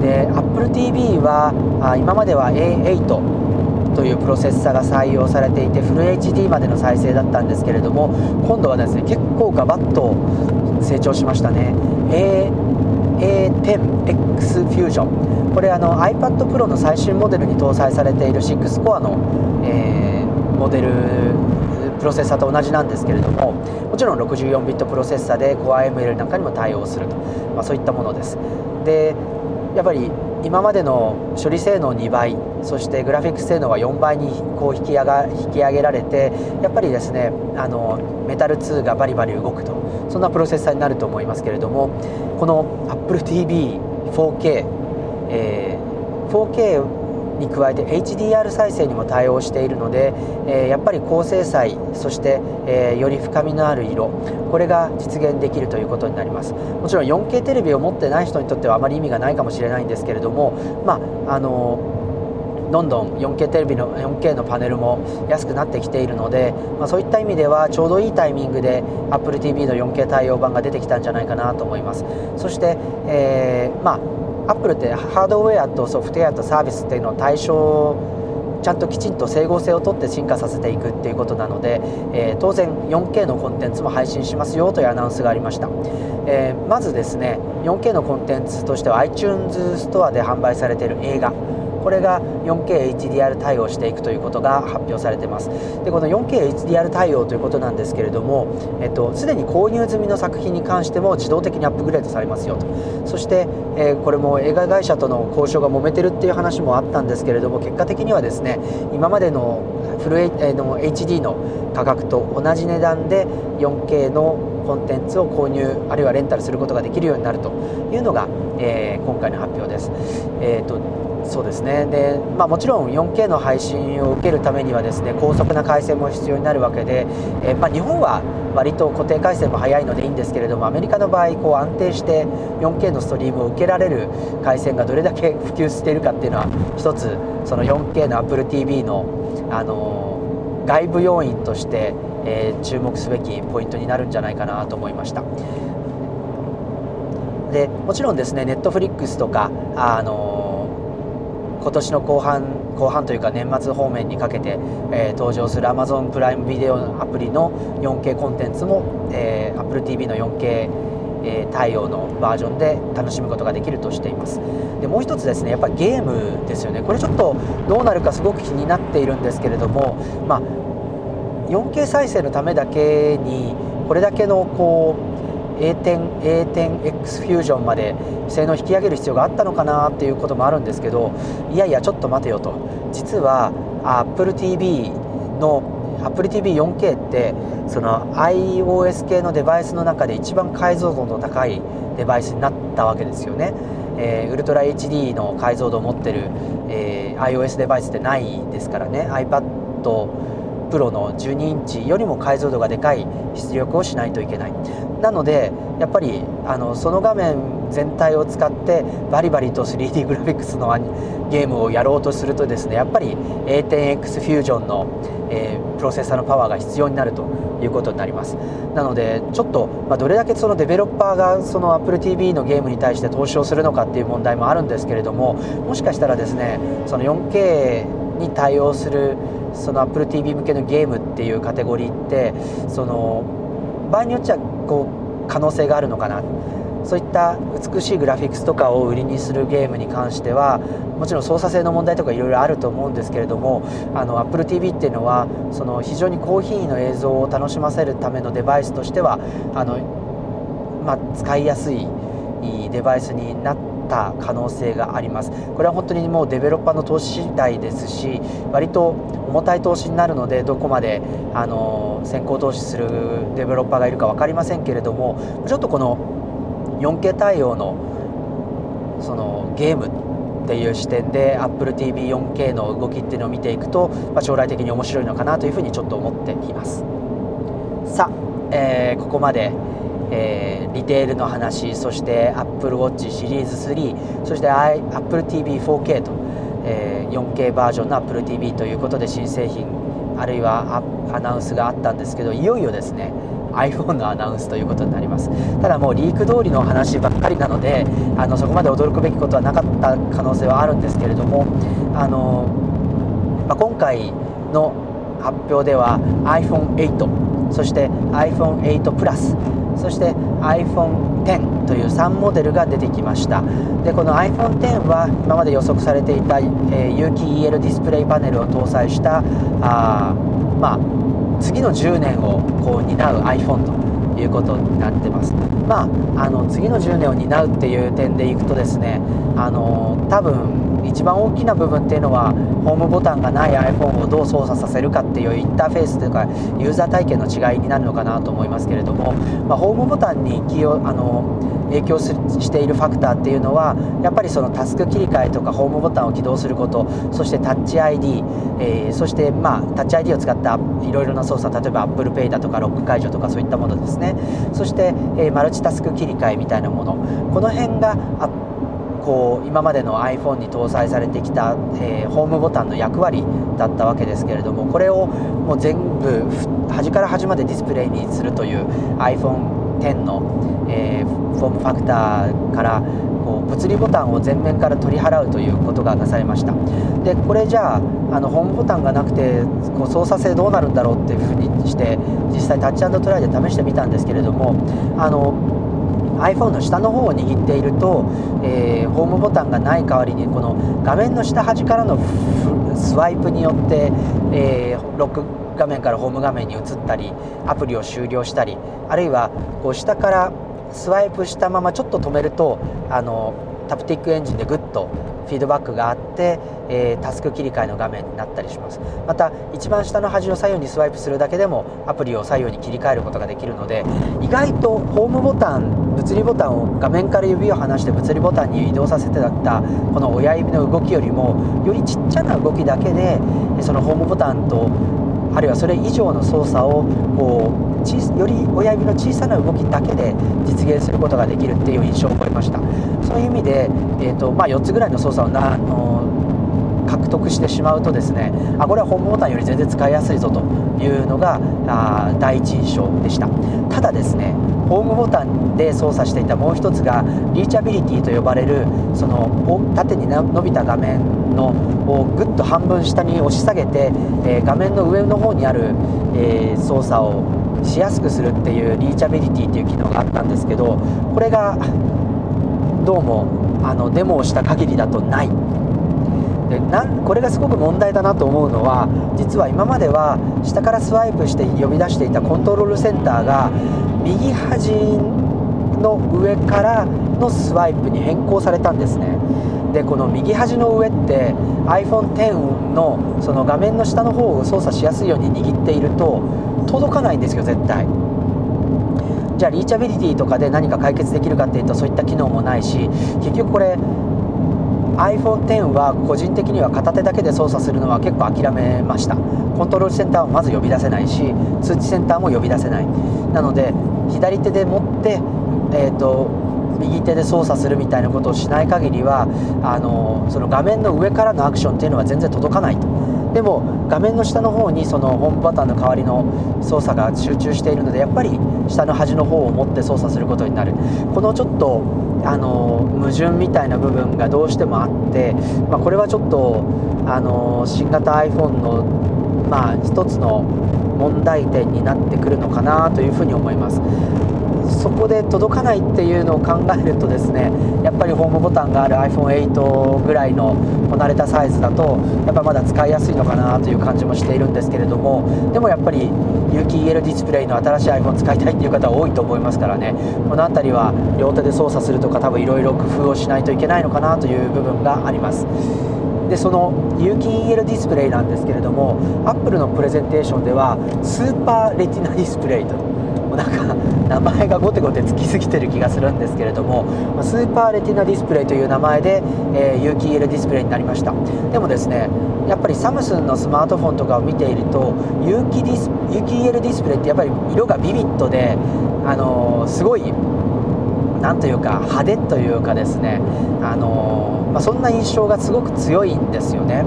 で Apple TV はあ今までは A8 というプロセッサが採用されていてフル HD までの再生だったんですけれども今度はですね結構ガバッと成長しましたね。A A10X フュージョンこれあの iPad Pro の最新モデルに搭載されている6コアの、えー、モデルプロセッサと同じなんですけれどももちろん64ビットプロセッサで CoreML なんかにも対応すると、まあ、そういったものです。でやっぱり今までの処理性能2倍そしてグラフィックス性能が4倍にこう引き上が引き上げられてやっぱりですねあのメタル2がバリバリ動くとそんなプロセッサーになると思いますけれどもこの AppleTV4K、えー、4K に加えて HDR 再生にも対応しているので、え、やっぱり高精細そして、え、より深みのある色これが実現できるということになります。もちろん 4K テレビを持ってない人にとってはあまり意味がないかもしれないんですけれどもまああのどんどん 4K テレビの 4K のパネルも安くなってきているので、まあ、そういった意味ではちょうどいいタイミングで AppleTV の 4K 対応版が出てきたんじゃないかなと思います。そして、えー、まあアップルってハードウェアとソフトウェアとサービスっていうのを対象ちゃんときちんと整合性をとって進化させていくっていうことなので、えー、当然 4K のコンテンツも配信しますよというアナウンスがありました、えー、まずですね 4K のコンテンツとしては iTunes ストアで販売されている映画。これが 4KHDR 対応していくということが発表されてますでこの 4KHDR 対応ということなんですけれども、えっと、すでに購入済みの作品に関しても自動的にアップグレードされますよとそして、えー、これも映画会社との交渉が揉めてるっていう話もあったんですけれども結果的にはですね今までのフル、え、の HD の価格と同じ値段で 4K のコンテンツを購入あるいはレンタルすることができるようになるというのが、えー、今回の発表です。えーとそうですねで、まあ、もちろん 4K の配信を受けるためにはですね高速な回線も必要になるわけで、えー、まあ、日本は割と固定回線も速いのでいいんですけれどもアメリカの場合こう安定して 4K のストリームを受けられる回線がどれだけ普及しているかっていうのは一つその 4K の AppleTV の、あのー、外部要因として、えー、注目すべきポイントになるんじゃないかなと思いました。でもちろんですね、ネットフリックスとか、あの今年の後半後半というか年末方面にかけて、えー、登場する Amazon プライムビデオのアプリの 4K コンテンツも、えー、AppleTV の 4K え対応のバージョンで楽しむことができるとしています。でもう一つですねやっぱゲームですよね。これちょっとどうなるかすごく気になっているんですけれどもまあ 4K 再生のためだけにこれだけのこう、A10X フュージョンまで性能を引き上げる必要があったのかなっていうこともあるんですけどいやいやちょっと待てよと実は AppleTV の AppleTV4K ってその iOS 系のデバイスの中で一番解像度の高いデバイスになったわけですよね。えー、ウルトラ HD の解像度を持ってる、えー、iOS デバイスってないですからね iPad Pro の12インチよりも解像度がでかい出力をしないといけない。なのでやっぱりあのその画面全体を使ってバリバリと 3D グラフィックスのゲームをやろうとするとですねやっぱり A10X フュージョンの、えー、プロセッサーのパワーが必要になるということになります。なのでちょっと、まあ、どれだけそのデベロッパーがその AppleTV のゲームに対して投資をするのかっていう問題もあるんですけれどももしかしたらですねその 4K に対応するその AppleTV 向けのゲームっていうカテゴリーってその場合によっちゃこう可能性があるのかな。そういった美しいグラフィックスとかを売りにするゲームに関してはもちろん操作性の問題とかいろいろあると思うんですけれどもあの AppleTV っていうのはその非常に高品位の映像を楽しませるためのデバイスとしてはあの、まあ、使いやすいデバイスになってた可能性があります。これは本当にもうデベロッパーの投資次第ですし割と重たい投資になるのでどこまであの先行投資するデベロッパーがいるか分かりませんけれどもちょっとこの 4K 対応のそのゲームっていう視点で AppleTV4K の動きっていうのを見ていくと、まあ、将来的に面白いのかなというふうにちょっと思っています。さあ、えー、ここまでえー、リテールの話そして AppleWatch シリーズ3そして AppleTV4K と、えー、4K バージョンの AppleTV ということで新製品あるいはアナウンスがあったんですけどいよいよですね iPhone のアナウンスということになります。ただもうリーク通りの話ばっかりなのであのそこまで驚くべきことはなかった可能性はあるんですけれどもあの、まあ、今回の発表では iPhone8 そして iPhone8 プラスそして iPhone10 という3モデルが出てきました。でこの iPhone10 は今まで予測されていた、えー、有機 EL ディスプレイパネルを搭載したあまあ次の10年をこう担う iPhone ということになってます。まああの次の10年を担うっていう点でいくとですねあの多分一番大きな部分っていうのはホームボタンがない iPhone をどう操作させるかっていうインターフェースというかユーザー体験の違いになるのかなと思いますけれども、まあ、ホームボタンに起用あの影響しているファクターっていうのはやっぱりそのタスク切り替えとかホームボタンを起動することそしてタッチ ID、えー、そしてまあタッチ ID を使ったいろいろな操作例えば ApplePay だとかロック解除とかそういったものですね。そして、えー、マルチタスク切り替えみたいなもの。この辺がこう今までの iPhone に搭載されてきた、えー、ホームボタンの役割だったわけですけれどもこれをもう全部端から端までディスプレイにするという iPhone10 の、えー、フォームファクターからこう物理ボタンを前面から取り払うということがなされました。でこれじゃああのホームボタンがなくてこう操作性どうなるんだろうっていうふうにして実際タッチトライで試してみたんですけれどもあの iPhone の下の方を握っていると、えー、ホームボタンがない代わりにこの画面の下端からのスワイプによって、えー、ロック画面からホーム画面に移ったりアプリを終了したりあるいはこう下からスワイプしたままちょっと止めるとあのタプティックエンジンでグッとフィードバックがあって、えー、タスク切り替えの画面になったりします。また一番下の端を左右にスワイプするだけでもアプリを左右に切り替えることができるので意外とホームボタン物理ボタンを画面から指を離して物理ボタンに移動させてだったこの親指の動きよりもよりちっちゃな動きだけでそのホームボタンとあるいはそれ以上の操作をこうより親指の小さな動きだけで実現することができるっていう印象を覚えました。そういう意味で、えーとまあ、4つぐらいの操作をなあの獲得してしまうとですねあこれはホームボタンより全然使いやすいぞというのがあ第一印象でした。ただですねホームボタンで操作していたもう一つがリーチャビリティと呼ばれるその縦に伸びた画面のをぐっと半分下に押し下げて、えー、画面の上の方にある、えー、操作をしやすくするっていうリーチャビリティっていう機能があったんですけどこれがどうもあのデモをした限りだとない。でなんこれがすごく問題だなと思うのは実は今までは下からスワイプして呼び出していたコントロールセンターが右端の上からのスワイプに変更されたんですね。でこの右端の上って iPhone10 のその画面の下の方を操作しやすいように握っていると届かないんですよ絶対。じゃあリーチャビリティとかで何か解決できるかっていうとそういった機能もないし結局これ iPhone10 は個人的には片手だけで操作するのは結構諦めました。コントロールセンターをまず呼び出せないし通知センターも呼び出せない。なので左手で持って、えーと、右手で操作するみたいなことをしない限りはあのその画面の上からのアクションっていうのは全然届かないと。でも画面の下の方にそのホームボタンの代わりの操作が集中しているのでやっぱり下の端の方を持って操作することになる。このちょっとあの矛盾みたいな部分がどうしてもあって、まあ、これはちょっとあの新型 iPhone の、まあ、一つの問題点になってくるのかなというふうに思います。そこで届かないっていうのを考えるとですねやっぱりホームボタンがある iPhone8 ぐらいの慣れたサイズだとやっぱまだ使いやすいのかなという感じもしているんですけれどもでもやっぱり有機 EL ディスプレイの新しい iPhone 使いたいっていう方は多いと思いますからね。この辺りは両手で操作するとか多分いろいろ工夫をしないといけないのかなという部分があります。でその有機 EL ディスプレイなんですけれどもアップルのプレゼンテーションではスーパーレティナディスプレイともなんか名前がゴテゴテつきすぎてる気がするんですけれどもスーパーレティナディスプレイという名前で、え、有機 EL ディスプレイになりました。でもですねやっぱりサムスンのスマートフォンとかを見ていると有機ディス有機 EL ディスプレイってやっぱり色がビビッドであのー、すごいなんというか派手というかですねあのー、まあ、そんな印象がすごく強いんですよね。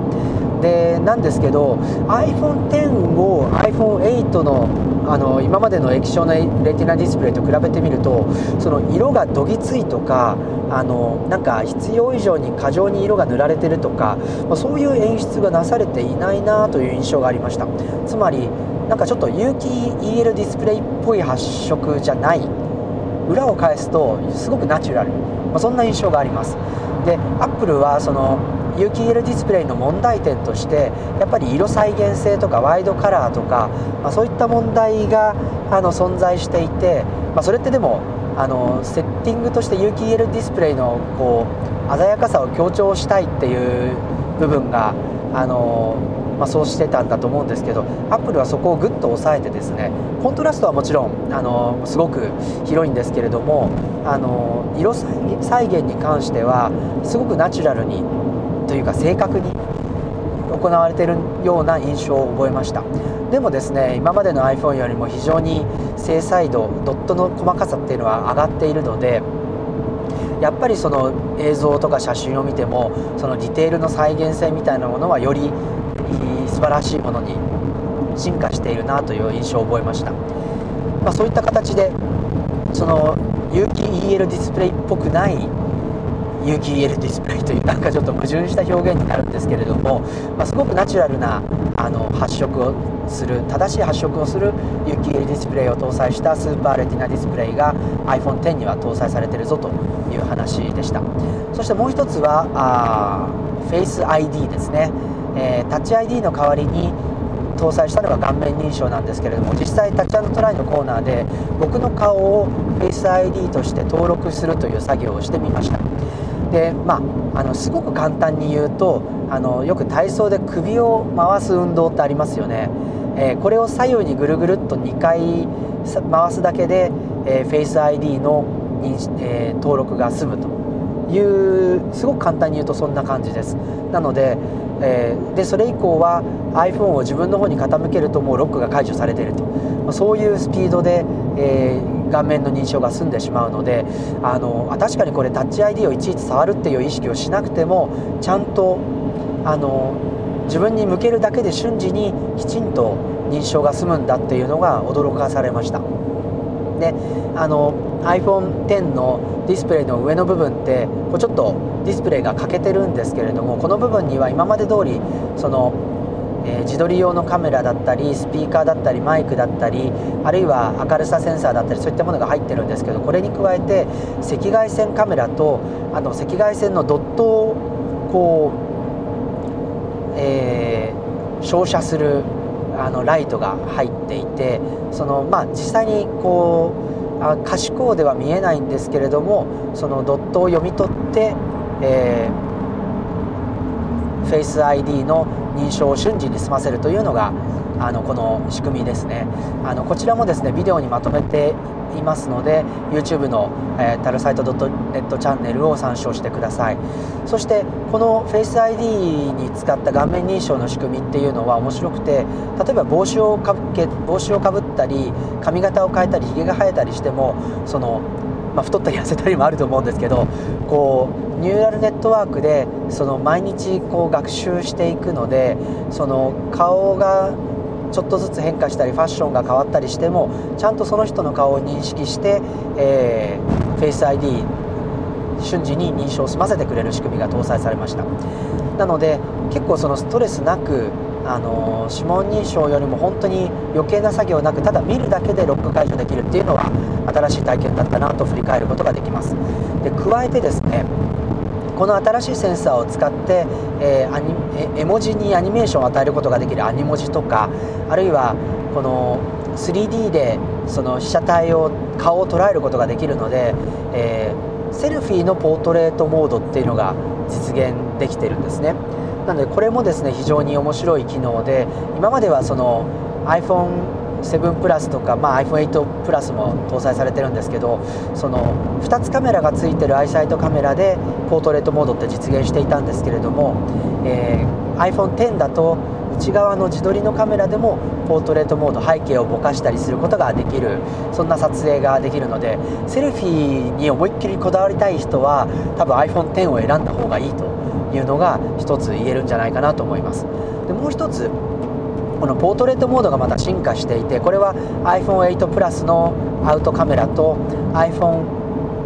でなんですけど iPhone10 を iPhone8 のあの今までの液晶のレティナディスプレイと比べてみるとその色がどぎついとかあのなんか必要以上に過剰に色が塗られてるとか、まあ、そういう演出がなされていないなという印象がありました。つまりなんかちょっと有機 EL ディスプレイっぽい発色じゃない。裏を返すとすごくナチュラル、まあ、そんな印象があります。でアップルはその有機 EL ディスプレイの問題点としてやっぱり色再現性とかワイドカラーとか、まあ、そういった問題があの存在していて、まあ、それってでもあのセッティングとして有機 EL ディスプレイのこう鮮やかさを強調したいっていう部分があの、まあ、そうしてたんだと思うんですけどアップルはそこをぐっと抑えてですねコントラストはもちろんあのすごく広いんですけれどもあの色再現に関してはすごくナチュラルにというか正確に行われているような印象を覚えました。でもですね今までの iPhone よりも非常に精細度ドットの細かさっていうのは上がっているのでやっぱりその映像とか写真を見てもそのディテールの再現性みたいなものはより素晴らしいものに進化しているなという印象を覚えました、まあ、そういった形でその有機 EL ディスプレイっぽくない有機 EL ディスプレイというなんかちょっと矛盾した表現になるんですけれども、まあ、すごくナチュラルなあの発色をする正しい発色をする有機 EL ディスプレイを搭載したスーパーレティナディスプレイが iPhone10 には搭載されてるぞという話でした。そしてもう一つはあ Face ID ですね、えー、タッチ ID の代わりに搭載したのが顔面認証なんですけれども実際タッチトライのコーナーで僕の顔を Face ID として登録するという作業をしてみました。でまああのすごく簡単に言うとあのよく体操で首を回す運動ってありますよね、えー、これを左右にぐるぐるっと2回回すだけで、えー、Face ID の、えー、登録が済むというすごく簡単に言うとそんな感じです。なので,、えー、でそれ以降は iPhone を自分の方に傾けるともうロックが解除されていると、まあ、そういうスピードで、えー顔面の認証が済んでしまうのであのあ確かにこれタッチ ID をいちいち触るっていう意識をしなくてもちゃんとあの自分に向けるだけで瞬時にきちんと認証が済むんだっていうのが驚かされました。であの iPhone10 のディスプレイの上の部分ってこうちょっとディスプレイが欠けてるんですけれどもこの部分には今まで通りそのえー、自撮り用のカメラだったりスピーカーだったりマイクだったりあるいは明るさセンサーだったりそういったものが入ってるんですけどこれに加えて赤外線カメラとあの赤外線のドットをこう、えー、照射するあのライトが入っていてその、まあ、実際にこうあ可視光では見えないんですけれどもそのドットを読み取って、えー、フェイス ID の認証を瞬時に済ませるというのがあのこの仕組みですね。あのこちらもですねビデオにまとめていますので YouTube の、えー、タルサイト .net チャンネルを参照してください。そしてこの Face ID に使った顔面認証の仕組みっていうのは面白くて例えば帽子をかぶけ帽子をかぶったり髪型を変えたりひげが生えたりしてもそのまあ、太ったり痩せたりもあると思うんですけどこうニューラルネットワークでその毎日こう学習していくのでその顔がちょっとずつ変化したりファッションが変わったりしてもちゃんとその人の顔を認識して、えー、フェイス ID 瞬時に認証を済ませてくれる仕組みが搭載されました。なので結構そのストレスなくあの指紋認証よりも本当に余計な作業なくただ見るだけでロック解除できるっていうのは新しい体験だったなと振り返ることができます。で加えてですねこの新しいセンサーを使って、えー、絵文字にアニメーションを与えることができるアニ文字とかあるいはこの 3D でその被写体を顔を捉えることができるので、えー、セルフィーのポートレートモードっていうのが実現できてるんですね。なのでこれもですね非常に面白い機能で今まではその iPhone7 プラスとか、まあ、iPhone8 プラスも搭載されてるんですけどその2つカメラがついてるアイサイトカメラでポートレートモードって実現していたんですけれども、えー、iPhone10 だと内側の自撮りのカメラでもポートレートモード背景をぼかしたりすることができるそんな撮影ができるのでセルフィーに思いっきりこだわりたい人は多分 iPhone10 を選んだ方がいいというのが一つ言えるんじゃないかなと思います。でもう一つこのポートレートモードがまた進化していてこれは iPhone8 プラスのアウトカメラと iPhone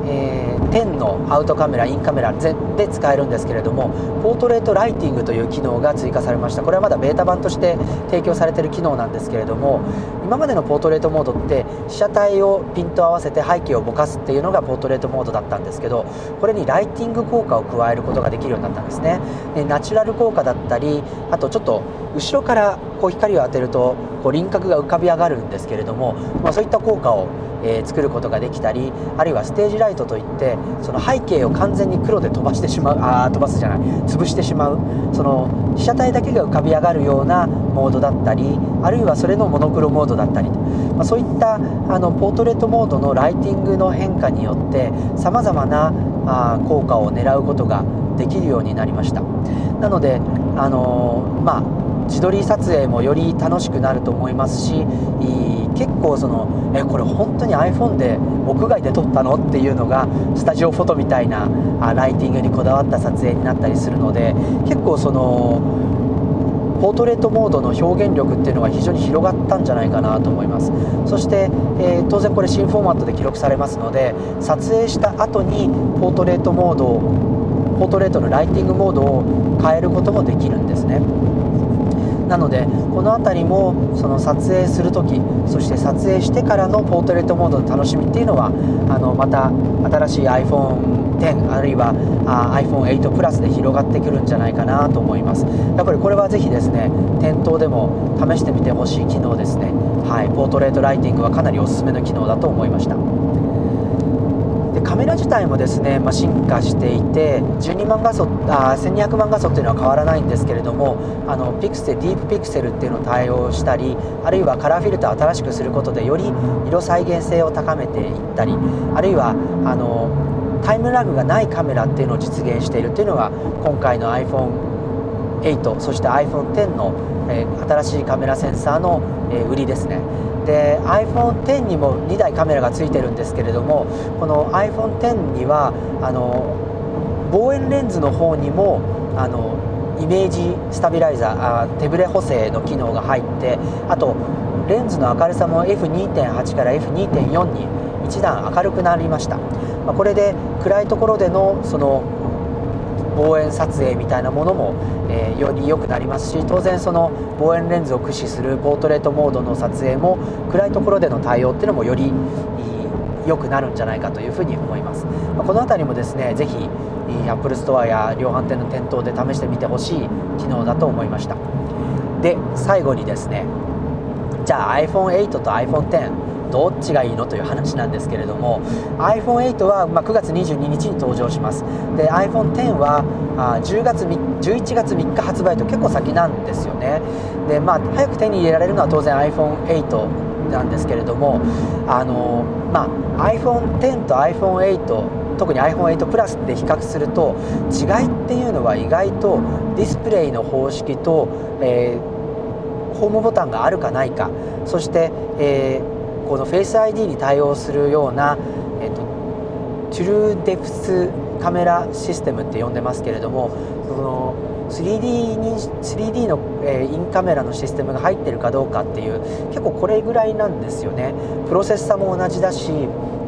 えー、10のアウトカメラインカメラで使えるんですけれどもポートレートライティングという機能が追加されました。これはまだベータ版として提供されている機能なんですけれども今までのポートレートモードって被写体をピント合わせて背景をぼかすっていうのがポートレートモードだったんですけどこれにライティング効果を加えることができるようになったんですね。でナチュラル効果だったりあとちょっと後ろからこう光を当てるとこう輪郭が浮かび上がるんですけれども、まあ、そういった効果をえー、作ることができたりあるいはステージライトといってその背景を完全に黒で飛ばしてしまうあ飛ばすじゃない潰してしまうその被写体だけが浮かび上がるようなモードだったりあるいはそれのモノクロモードだったりと、まあ、そういったあのポートレートモードのライティングの変化によってさまざまなあ効果を狙うことができるようになりました。なのであのー、まあ自撮り撮影もより楽しくなると思いますし結構そのえこれ本当に iPhone で屋外で撮ったの？っていうのがスタジオフォトみたいなあライティングにこだわった撮影になったりするので結構そのポートレートモードの表現力っていうのが非常に広がったんじゃないかなと思います。そして、えー、当然これ新フォーマットで記録されますので撮影した後にポートレートモードをポートレートのライティングモードを変えることもできるんですね。なのでこの辺りもその撮影する時そして撮影してからのポートレートモードの楽しみっていうのはあのまた新しい iPhone10 あるいは iPhone8 プラスで広がってくるんじゃないかなと思います。やっぱりこれはぜひですね店頭でも試してみてほしい機能ですね。はいポートレートライティングはかなりおすすめの機能だと思いました。でカメラ自体もですね、まあ、進化していて12万画素あ1200万画素っていうのは変わらないんですけれどもあのピクセルディープピクセルっていうのを対応したりあるいはカラーフィルターを新しくすることでより色再現性を高めていったりあるいはあのタイムラグがないカメラっていうのを実現しているっていうのが今回の iPhone iPhone8 そして iPhone10 の、えー、新しいカメラセンサーの、えー、売りですね。で iPhone10 にも2台カメラがついてるんですけれどもこの iPhone10 にはあの望遠レンズの方にもあのイメージスタビライザーあ手ブレ補正の機能が入ってあとレンズの明るさも F2.8 から F2.4 に一段明るくなりました、まあ、これで暗いところでのその望遠撮影みたいなものも、えー、より良くなりますし当然その望遠レンズを駆使するポートレートモードの撮影も暗いところでの対応っていうのもより良くなるんじゃないかというふうに思います、ま、この辺りもですね是非 Apple Store や量販店の店頭で試してみてほしい機能だと思いました。で最後にですねじゃあ iPhone8 と iPhone10 どっちがいいのという話なんですけれども iPhone8 は、ま9月22日に登場します。で iPhone10 はあ10月11月3日発売と結構先なんですよね。でまあ早く手に入れられるのは当然 iPhone8 なんですけれどもあの、まあ、iPhone10 と iPhone8 特に iPhone8 プラスで比較すると違いっていうのは意外とディスプレイの方式と、えーホームボタンがあるかないか。そして、えーこの Face ID に対応するような、えっと、トゥルーデプスカメラシステムって呼んでますけれどもその 3D, に 3D の、えー、インカメラのシステムが入ってるかどうかっていう結構これぐらいなんですよねプロセッサも同じだし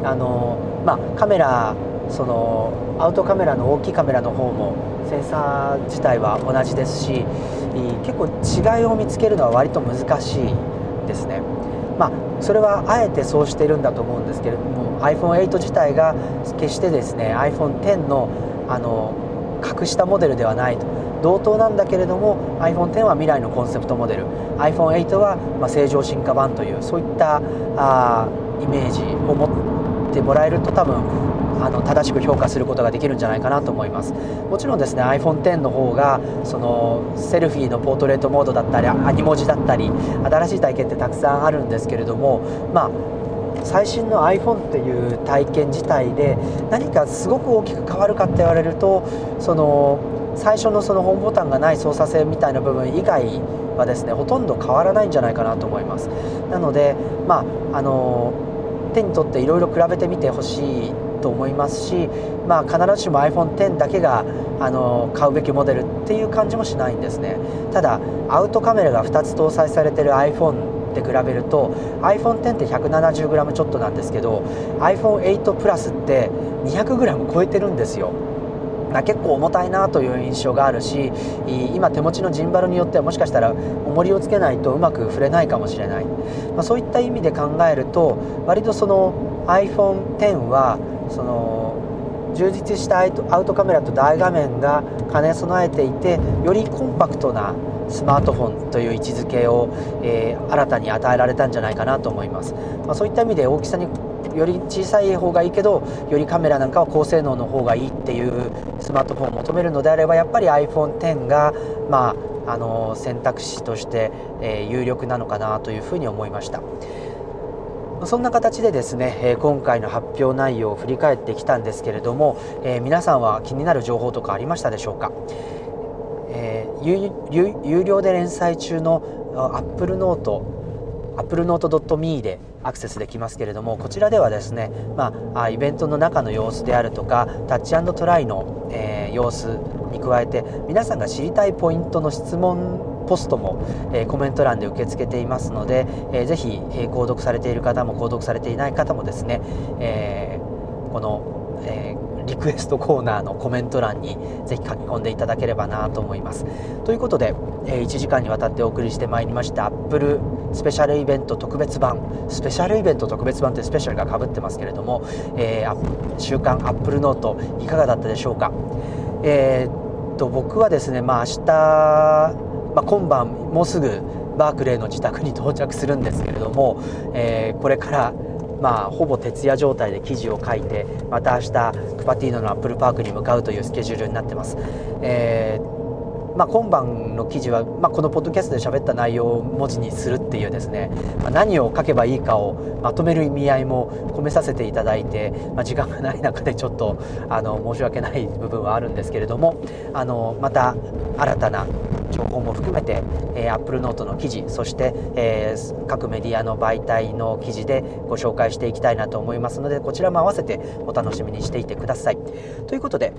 あの、まあ、カメラそのアウトカメラの大きいカメラの方もセンサー自体は同じですし結構違いを見つけるのは割と難しいですね。まあ、それはあえてそうしてるんだと思うんですけれども iPhone8 自体が決してですね iPhone10 のあの格下モデルではないと。同等なんだけれども iPhone10 は未来のコンセプトモデル。iPhone8 はま正常進化版というそういったあイメージを持ってもらえると多分あの正しく評価することができるんじゃないかなと思います。もちろんですね iPhone10 の方がそのセルフィーのポートレートモードだったりアニ文字だったり新しい体験ってたくさんあるんですけれどもまあ最新の iPhone っていう体験自体で何かすごく大きく変わるかって言われるとその最初のそのホームボタンがない操作性みたいな部分以外はですねほとんど変わらないんじゃないかなと思います。なのでまああの手に取っていろいろ比べてみてほしいと思いますし、まあ、必ずしも iPhone10 だけがあの買うべきモデルっていう感じもしないんですね。ただアウトカメラが2つ搭載されてる iPhone で比べると iPhone10 って 170g ちょっとなんですけど iPhone8 プラスって 200g 超えてるんですよ。結構重たいなという印象があるし今手持ちのジンバルによってはもしかしたら重りをつけないとうまく振れないかもしれない、まあ、そういった意味で考えると割とその iPhone10 はその充実したアウトカメラと大画面が兼ね備えていてよりコンパクトなスマートフォンという位置づけを、えー、新たに与えられたんじゃないかなと思います、まあ、そういった意味で大きさにより小さい方がいいけどよりカメラなんかは高性能の方がいいっていうスマートフォンを求めるのであればやっぱり iPhone10 がまああの選択肢として、えー、有力なのかなというふうに思いました。そんな形でですね、今回の発表内容を振り返ってきたんですけれども、え皆さんは気になる情報とかありましたでしょうか、えー、有料で連載中の Apple Note Apple Note.me でアクセスできますけれどもこちらではですね、まあ、イベントの中の様子であるとかタッチトライの、えー、様子に加えて皆さんが知りたいポイントの質問ポストも、えコメント欄で受け付けていますので、えー、ぜひ、え購読されている方も購読されていない方もですね、えこの、えリクエストコーナーのコメント欄にぜひ書き込んでいただければなと思います。ということで、え1時間にわたってお送りしてまいりました Apple スペシャルイベント特別版スペシャルイベント特別版ってスペシャルがかぶってますけれども、えー、週刊 Apple ノートいかがだったでしょうか。えー、っと僕はですね、まあ、明日まあ、今晩もうすぐバークレーの自宅に到着するんですけれども、えー、これからまあ、ほぼ徹夜状態で記事を書いてまた明日クパティーノのアップルパークに向かうというスケジュールになってます、えーまあ、今晩の記事は、まあ、このポッドキャストで喋った内容を文字にするっていうですね、まあ、何を書けばいいかをまとめる意味合いも込めさせていただいて、ま、時間がない中でちょっとあの申し訳ない部分はあるんですけれどもあのまた新たな情報も含めて、えー、Apple Note の記事そして、えー、各メディアの媒体の記事でご紹介していきたいなと思いますのでこちらも合わせてお楽しみにしていてください。ということで、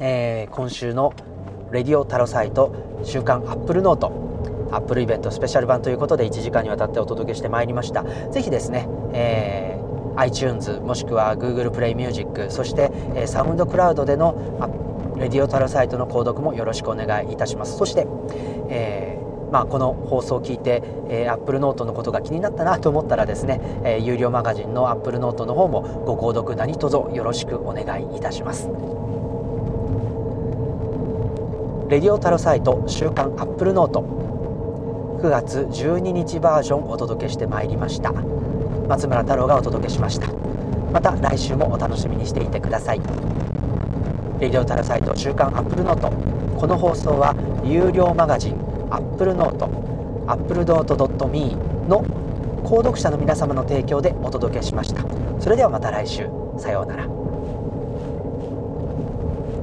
えー、今週のレディオタロサイト週刊 Apple ノート Apple イベントスペシャル版ということで1時間にわたってお届けしてまいりましたぜひですね、えー、iTunes もしくは Google プレイミュージックそして、えー、 SoundCloud でのレディオタロサイトの購読もよろしくお願いいたします。そして、えーまあ、この放送を聞いて、えー、Apple Note のことが気になったなと思ったらですね、えー、有料マガジンの Apple Note の方もご購読何卒よろしくお願いいたします。レディオタロサイト週刊アップルノート。9月12日バージョンお届けしてまいりました。松村太郎がお届けしました。また来週もお楽しみにしていてください。レディオタルサイト週刊アップルノート。この放送は有料マガジンアップルノートアップルノート .me の購読者の皆様の提供でお届けしました。それではまた来週。さようなら。